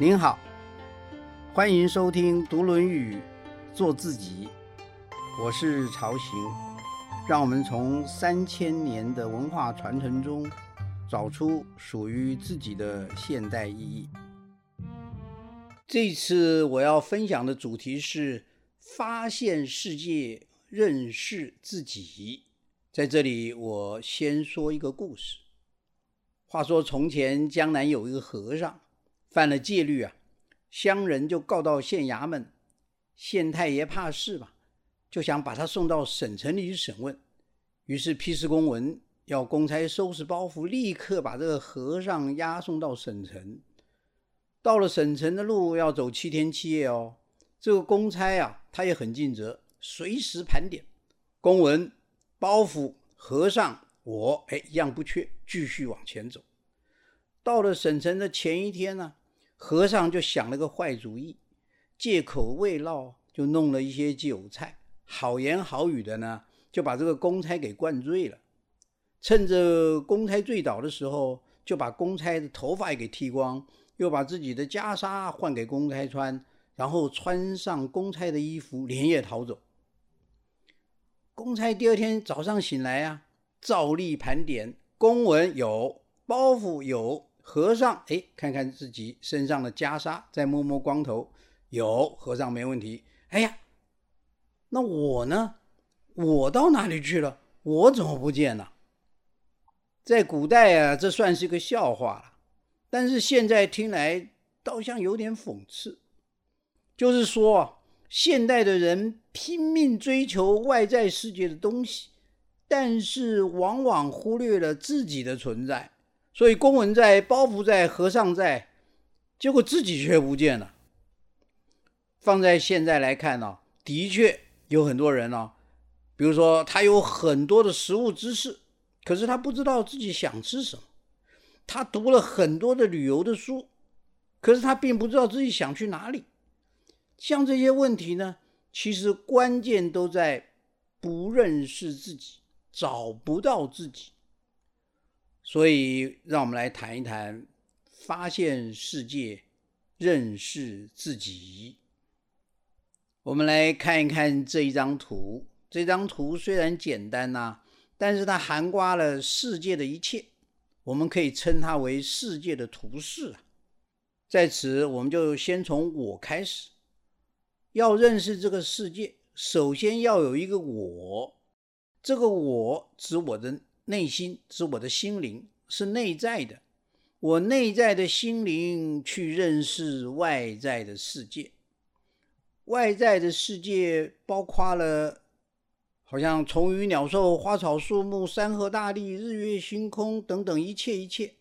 您好，欢迎收听《读论语》，做自己。我是曹行，让我们从三千年的文化传承中，找出属于自己的现代意义。这次我要分享的主题是发现世界，认识自己。在这里，我先说一个故事。话说从前江南有一个和尚。犯了戒律啊，乡人就告到县衙门，县太爷怕事吧，就想把他送到省城里去审问，于是批示公文，要公差收拾包袱，立刻把这个和尚押送到省城。到了省城的路要走七天七夜哦，这个公差啊，他也很尽责，随时盘点公文、包袱、和尚，我哎一样不缺，继续往前走。到了省城的前一天呢。和尚就想了个坏主意，借口未落，就弄了一些酒菜，好言好语的呢，就把这个公差给灌醉了。趁着公差醉倒的时候，就把公差的头发也给剃光，又把自己的袈裟换给公差穿，然后穿上公差的衣服，连夜逃走。公差第二天早上醒来啊，照例盘点公文有，包袱有。和尚，哎，看看自己身上的袈裟，再摸摸光头，有和尚没问题。哎呀，那我呢？我到哪里去了？我怎么不见了？在古代啊，这算是个笑话了，但是现在听来倒像有点讽刺。就是说，现代的人拼命追求外在世界的东西，但是往往忽略了自己的存在。所以公文在，包袱在，和尚在，结果自己却不见了。放在现在来看呢，的确有很多人呢，比如说他有很多的食物知识，可是他不知道自己想吃什么；他读了很多的旅游的书，可是他并不知道自己想去哪里。像这些问题呢，其实关键都在不认识自己，找不到自己。所以，让我们来谈一谈发现世界、认识自己。我们来看一看这一张图。这张图虽然简单呐，但是它涵盖了世界的一切，我们可以称它为世界的图示啊。在此，我们就先从我开始。要认识这个世界，首先要有一个我。这个我指我的。内心是我的心灵，是内在的。我内在的心灵去认识外在的世界，外在的世界包括了，好像虫鱼鸟兽、花草树木、山河大地、日月星空等等一切一切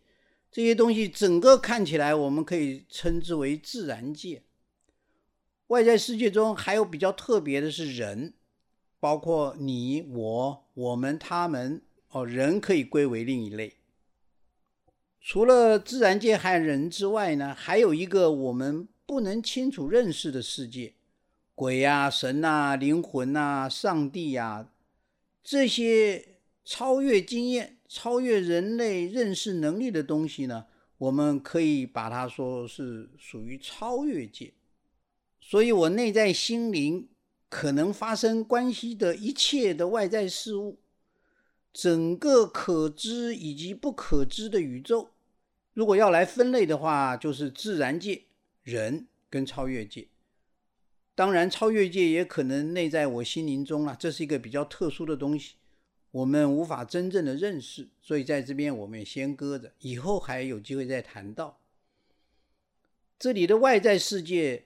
这些东西，整个看起来我们可以称之为自然界。外在世界中还有比较特别的是人，包括你、我、我们、他们。哦，人可以归为另一类。除了自然界和人之外呢，还有一个我们不能清楚认识的世界，鬼呀、神呐、灵魂呐、上帝呀，这些超越经验、超越人类认识能力的东西呢，我们可以把它说是属于超越界。所以，我内在心灵可能发生关系的一切的外在事物。整个可知以及不可知的宇宙，如果要来分类的话，就是自然界、人跟超越界。当然，超越界也可能内在我心灵中啊，这是一个比较特殊的东西，我们无法真正的认识。所以在这边我们也先搁着，以后还有机会再谈到。这里的外在世界，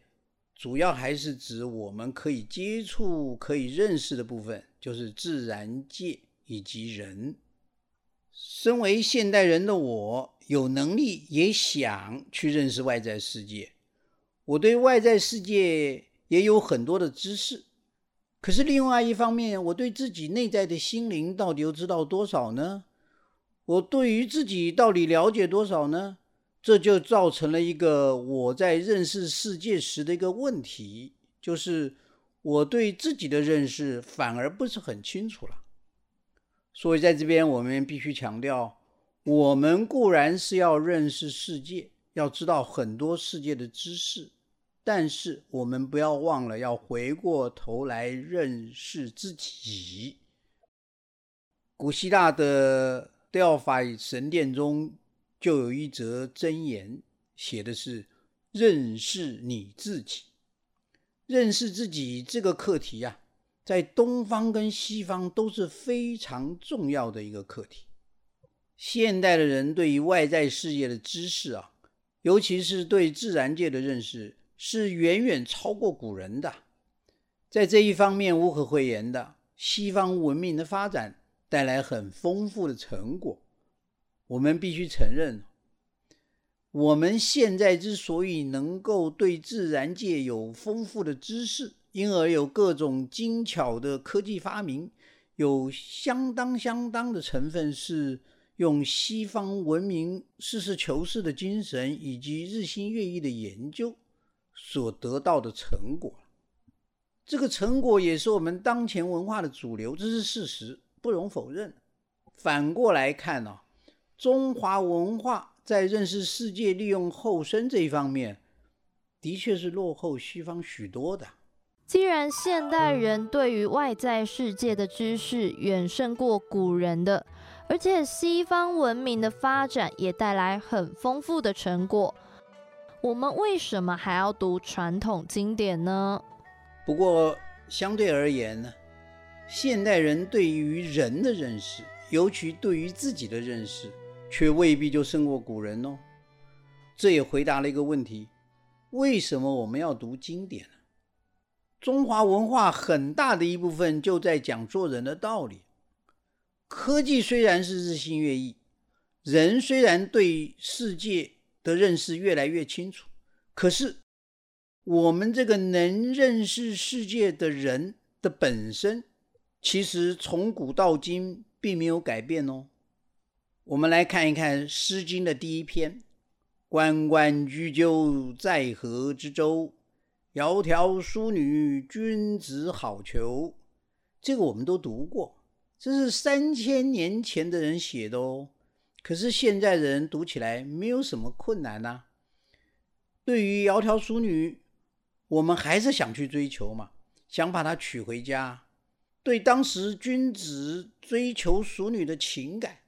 主要还是指我们可以接触、可以认识的部分，就是自然界。以及人，身为现代人的我，有能力也想去认识外在世界。我对外在世界也有很多的知识，可是另外一方面，我对自己内在的心灵到底又知道多少呢？我对于自己到底了解多少呢？这就造成了一个我在认识世界时的一个问题，就是我对自己的认识反而不是很清楚了。所以，在这边我们必须强调，我们固然是要认识世界，要知道很多世界的知识，但是我们不要忘了要回过头来认识自己。古希腊的德法神殿中就有一则箴言，写的是“认识你自己”。认识自己这个课题呀，在东方跟西方都是非常重要的一个课题。现代的人对于外在世界的知识啊，尤其是对自然界的认识，是远远超过古人的。在这一方面，无可讳言的，西方文明的发展带来很丰富的成果。我们必须承认，我们现在之所以能够对自然界有丰富的知识，因而有各种精巧的科技发明，有相当相当的成分是。用西方文明实事求是的精神以及日新月异的研究所得到的成果，这个成果也是我们当前文化的主流，这是事实，不容否认。反过来看呢，中华文化在认识世界、利用后生这一方面，的确是落后西方许多的。既然现代人对于外在世界的知识远胜过古人的。而且西方文明的发展也带来很丰富的成果，我们为什么还要读传统经典呢？不过相对而言呢，现代人对于人的认识，尤其对于自己的认识，却未必就胜过古人哦。这也回答了一个问题：为什么我们要读经典呢？中华文化很大的一部分就在讲做人的道理。科技虽然是日新月异，人虽然对世界的认识越来越清楚，可是我们这个能认识世界的人的本身，其实从古到今并没有改变哦。我们来看一看《诗经》的第一篇：“关关雎鸠，在河之洲。窈窕淑女，君子好逑。”这个我们都读过。这是三千年前的人写的哦，可是现在人读起来没有什么困难呐。对于窈窕淑女，我们还是想去追求嘛，想把她娶回家。对当时君子追求淑女的情感，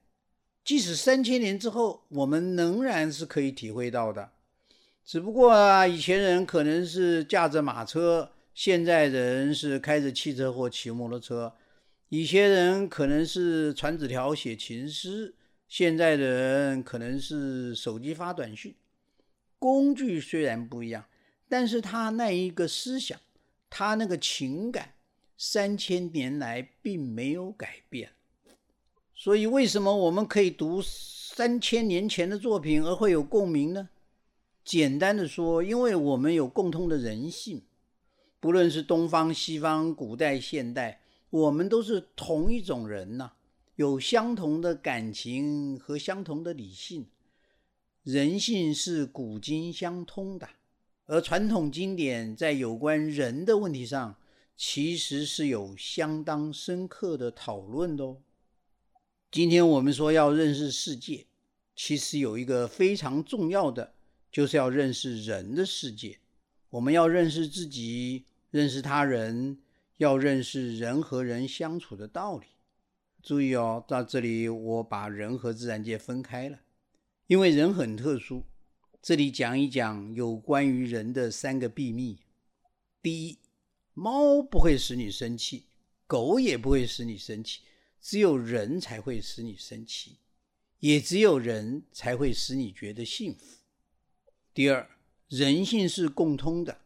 即使三千年之后，我们仍然是可以体会到的。只不过啊，以前人可能是驾着马车，现在人是开着汽车或骑摩托车。以前人可能是传纸条、写情诗，现在的人可能是手机发短信。工具虽然不一样，但是他那一个思想，他那个情感，三千年来并没有改变。所以，为什么我们可以读三千年前的作品而会有共鸣呢？简单的说，因为我们有共通的人性，不论是东方、西方、古代、现代。我们都是同一种人呐，有相同的感情和相同的理性，人性是古今相通的。而传统经典在有关人的问题上，其实是有相当深刻的讨论的哦。今天我们说要认识世界，其实有一个非常重要的，就是要认识人的世界。我们要认识自己，认识他人。要认识人和人相处的道理。注意哦，到这里我把人和自然界分开了，因为人很特殊。这里讲一讲有关于人的三个秘密。第一，猫不会使你生气，狗也不会使你生气，只有人才会使你生气，也只有人才会使你觉得幸福。第二，人性是共通的。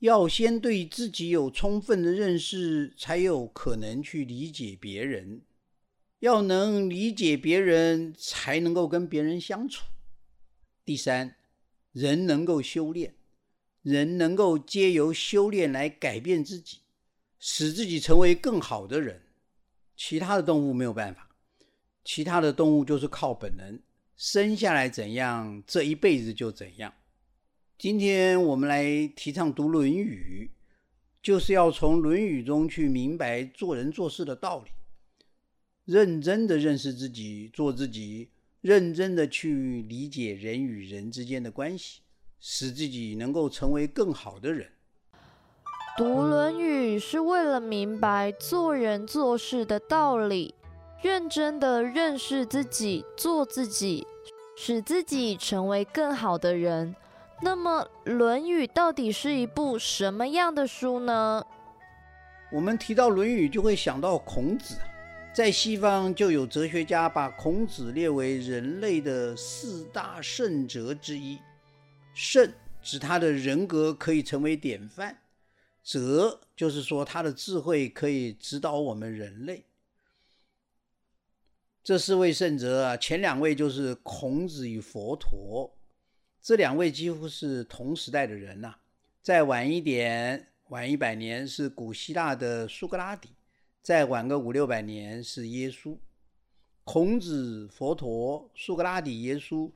要先对自己有充分的认识，才有可能去理解别人。要能理解别人，才能够跟别人相处。第三，人能够修炼，人能够借由修炼来改变自己，使自己成为更好的人。其他的动物没有办法，其他的动物就是靠本能，生下来怎样，这一辈子就怎样。今天我们来提倡读《论语》，就是要从《论语》中去明白做人做事的道理，认真的认识自己，做自己，认真的去理解人与人之间的关系，使自己能够成为更好的人。读《论语》是为了明白做人做事的道理，认真的认识自己，做自己，使自己成为更好的人。那么，《论语》到底是一部什么样的书呢？我们提到《论语》，就会想到孔子。在西方，就有哲学家把孔子列为人类的四大圣哲之一。圣指他的人格可以成为典范。哲就是说，他的智慧可以指导我们人类。这四位圣哲啊，前两位就是孔子与佛陀，这两位几乎是同时代的人呐。再晚一点，晚一百年是古希腊的苏格拉底，再晚个五六百年是耶稣。孔子、佛陀、苏格拉底、耶稣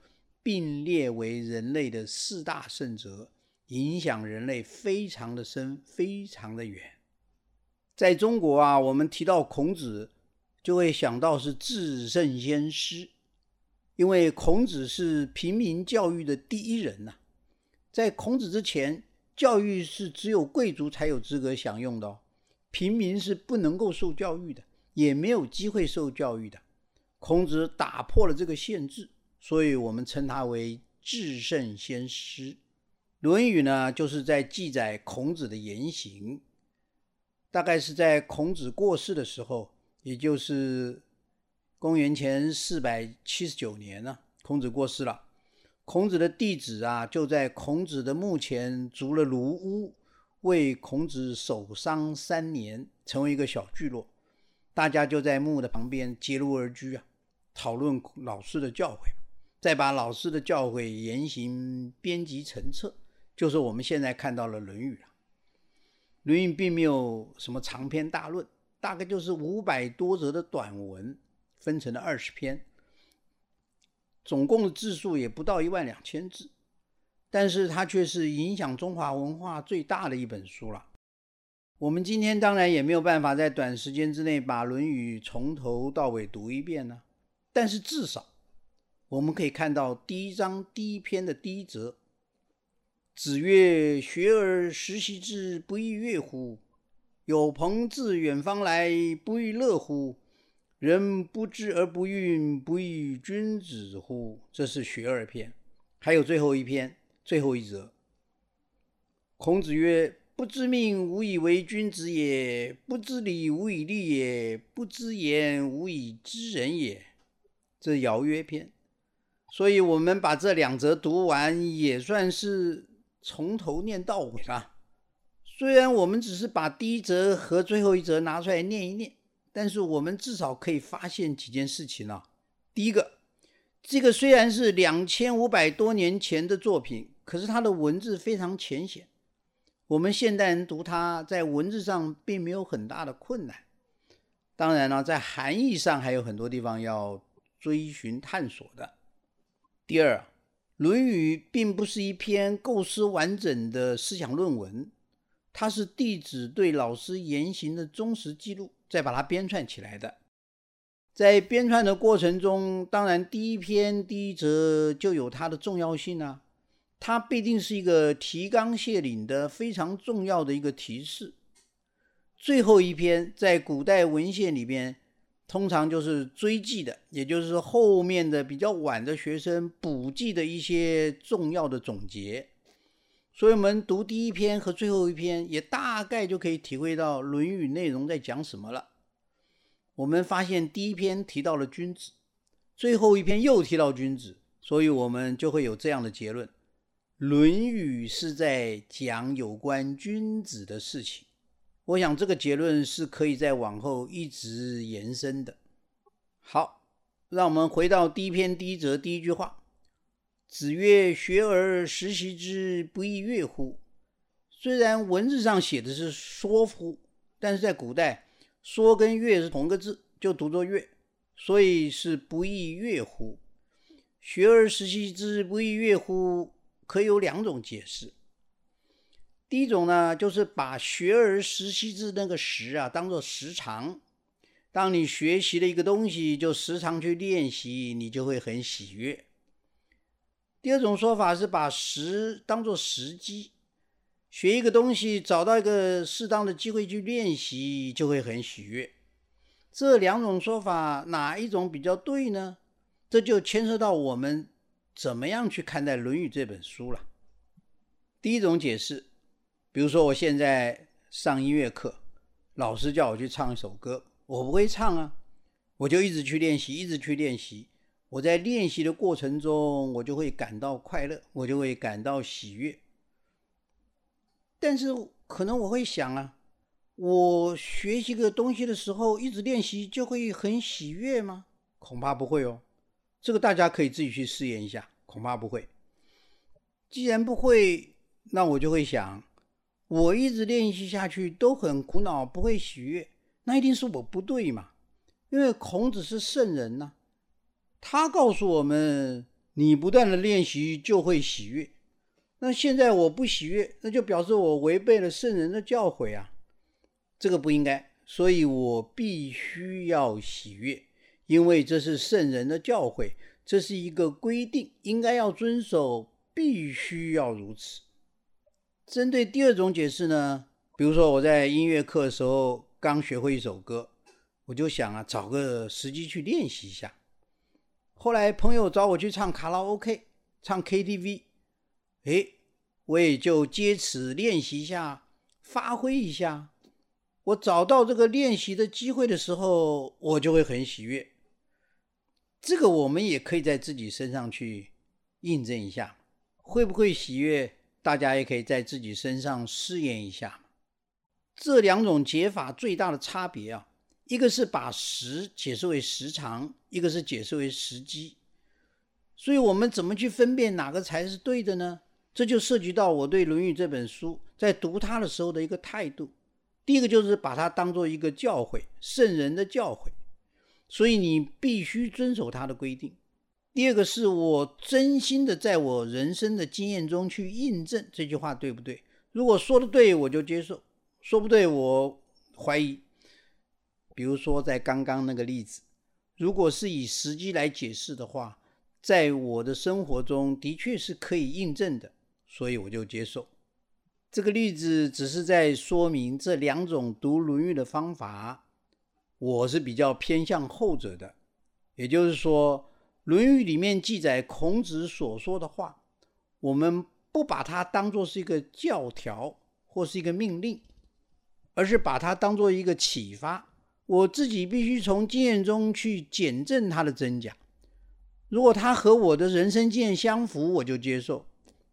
并列为人类的四大圣哲。影响人类非常的深，非常的远。在中国啊，我们提到孔子，就会想到是至圣先师，因为孔子是平民教育的第一人呐。在孔子之前，教育是只有贵族才有资格享用的哦，平民是不能够受教育的，也没有机会受教育的。孔子打破了这个限制，所以我们称他为至圣先师。《论语》呢，就是在记载孔子的言行。大概是在孔子过世的时候，也就是公元前四百七十九年呢，孔子过世了。孔子的弟子啊，就在孔子的墓前筑了庐屋，为孔子守丧三年，成为一个小聚落。大家就在墓的旁边结庐而居啊，讨论老师的教诲，再把老师的教诲言行编辑成册。就是我们现在看到了《论语》了，《论语》并没有什么长篇大论，大概就是五百多则的短文，分成了二十篇，总共的字数也不到一万两千字，但是它却是影响中华文化最大的一本书了。我们今天当然也没有办法在短时间之内把《论语》从头到尾读一遍呢，但是至少我们可以看到第一章第一篇的第一则。子曰：“学而时习之，不亦说乎？有朋自远方来，不亦乐乎？人不知而不愠，不亦君子乎？”这是学而篇。还有最后一篇，最后一则。孔子曰：“不知命，无以为君子也；不知礼，无以立也；不知言，无以知人也。”这尧曰篇。所以，我们把这两则读完，也算是。从头念到尾了。虽然我们只是把第一则和最后一则拿出来念一念，但是我们至少可以发现几件事情啊。第一个，这个虽然是两千五百多年前的作品，可是它的文字非常浅显，我们现代人读它，在文字上并没有很大的困难。当然了，在含义上还有很多地方要追寻探索的。第二。《论语》并不是一篇构思完整的思想论文，它是弟子对老师言行的忠实记录，再把它编撰起来的。在编撰的过程中，当然第一篇第一则就有它的重要性啊，它必定是一个提纲挈领的非常重要的一个提示。最后一篇在古代文献里边。通常就是追记的，也就是后面的比较晚的学生补记的一些重要的总结。所以，我们读第一篇和最后一篇，也大概就可以体会到《论语》内容在讲什么了。我们发现第一篇提到了君子，最后一篇又提到君子，所以我们就会有这样的结论：《论语》是在讲有关君子的事情。我想这个结论是可以在往后一直延伸的。好，让我们回到第一篇第一则第一句话：“子曰：‘学而时习之，不亦说乎？’”虽然文字上写的是“说乎”，但是在古代，“说”跟“乐”是同个字，就读作“乐”，所以是“不亦说乎”。“学而时习之，不亦说乎？”可有两种解释。第一种呢，就是把“学而时习之”那个“时”啊，当做时长；当你学习了一个东西，就时常去练习，你就会很喜悦。第二种说法是把时当做时机，学一个东西，找到一个适当的机会去练习，就会很喜悦。这两种说法哪一种比较对呢？这就牵涉到我们怎么样去看待《论语》这本书了。第一种解释，比如说我现在上音乐课，老师叫我去唱一首歌。我不会唱啊，我就一直去练习，一直去练习。我在练习的过程中，我就会感到快乐，我就会感到喜悦。但是可能我会想啊，我学习个东西的时候，一直练习就会很喜悦吗？恐怕不会哦。这个大家可以自己去试验一下，恐怕不会。既然不会，那我就会想，我一直练习下去都很苦恼，不会喜悦。那一定是我不对嘛？因为孔子是圣人呐，他告诉我们：你不断的练习就会喜悦。那现在我不喜悦，那就表示我违背了圣人的教诲啊！这个不应该，所以我必须要喜悦，因为这是圣人的教诲，这是一个规定，应该要遵守，必须要如此。针对第二种解释呢，比如说我在音乐课的时候。刚学会一首歌，我就想啊，找个时机去练习一下。后来朋友找我去唱卡拉 OK，唱 KTV，哎，我也就借此练习一下，发挥一下。我找到这个练习的机会的时候，我就会很喜悦。这个我们也可以在自己身上去印证一下，会不会喜悦？大家也可以在自己身上试验一下。这两种解法最大的差别啊，一个是把时解释为时长，一个是解释为时机。所以，我们怎么去分辨哪个才是对的呢？这就涉及到我对《论语》这本书在读它的时候的一个态度。第一个就是把它当做一个教诲，圣人的教诲，所以你必须遵守它的规定。第二个是我真心的在我人生的经验中去印证这句话对不对？如果说的对，我就接受。说不对，我怀疑。比如说，在刚刚那个例子，如果是以时机来解释的话，在我的生活中的确是可以印证的，所以我就接受。这个例子只是在说明这两种读《论语》的方法，我是比较偏向后者的。也就是说，《论语》里面记载孔子所说的话，我们不把它当做是一个教条或是一个命令。而是把它当做一个启发，我自己必须从经验中去检证它的真假。如果它和我的人生经验相符，我就接受；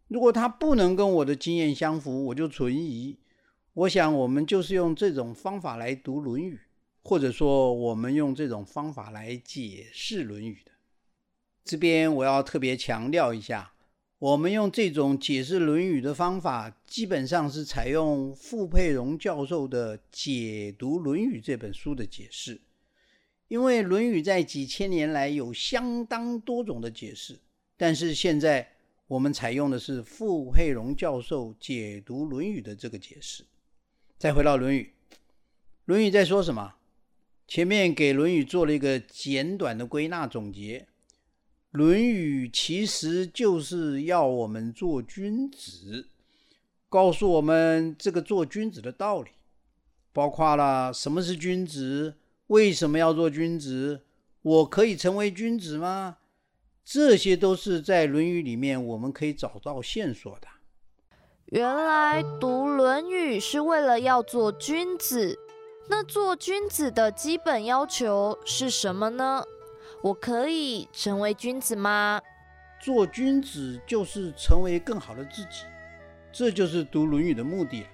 如果它不能跟我的经验相符，我就存疑。我想，我们就是用这种方法来读《论语》，或者说，我们用这种方法来解释《论语》的。这边我要特别强调一下。我们用这种解释《论语》的方法，基本上是采用傅佩荣教授的《解读论语》这本书的解释。因为《论语》在几千年来有相当多种的解释，但是现在我们采用的是傅佩荣教授解读《论语》的这个解释。再回到《论语》，《论语》在说什么？前面给《论语》做了一个简短的归纳总结。《论语》其实就是要我们做君子，告诉我们这个做君子的道理，包括了什么是君子，为什么要做君子，我可以成为君子吗？这些都是在《论语》里面我们可以找到线索的。原来读《论语》是为了要做君子，那做君子的基本要求是什么呢？我可以成为君子吗？做君子就是成为更好的自己，这就是读《论语》的目的，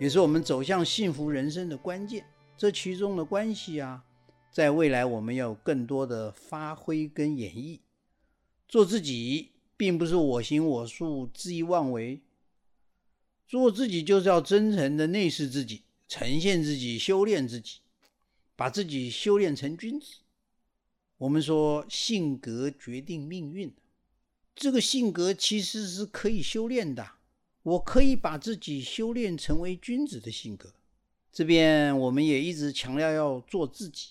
也是我们走向幸福人生的关键。这其中的关系啊，在未来我们要有更多的发挥跟演绎。做自己，并不是我行我素、恣意妄为。做自己就是要真诚的内视自己，呈现自己，修炼自己，把自己修炼成君子。我们说性格决定命运，这个性格其实是可以修炼的。我可以把自己修炼成为君子的性格，这边我们也一直强调要做自己，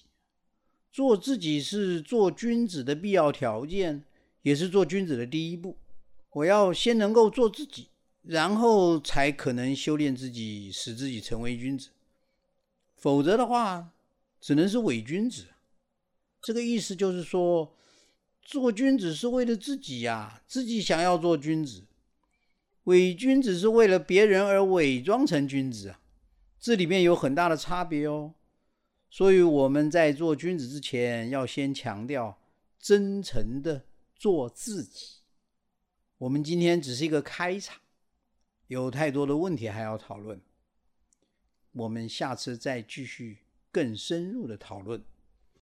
做自己是做君子的必要条件，也是做君子的第一步。我要先能够做自己，然后才可能修炼自己，使自己成为君子。否则的话，只能是伪君子。这个意思就是说，做君子是为了自己呀，自己想要做君子；伪君子是为了别人而伪装成君子啊。这里面有很大的差别哦，所以我们在做君子之前，要先强调真诚的做自己。我们今天只是一个开场，有太多的问题还要讨论，我们下次再继续更深入的讨论。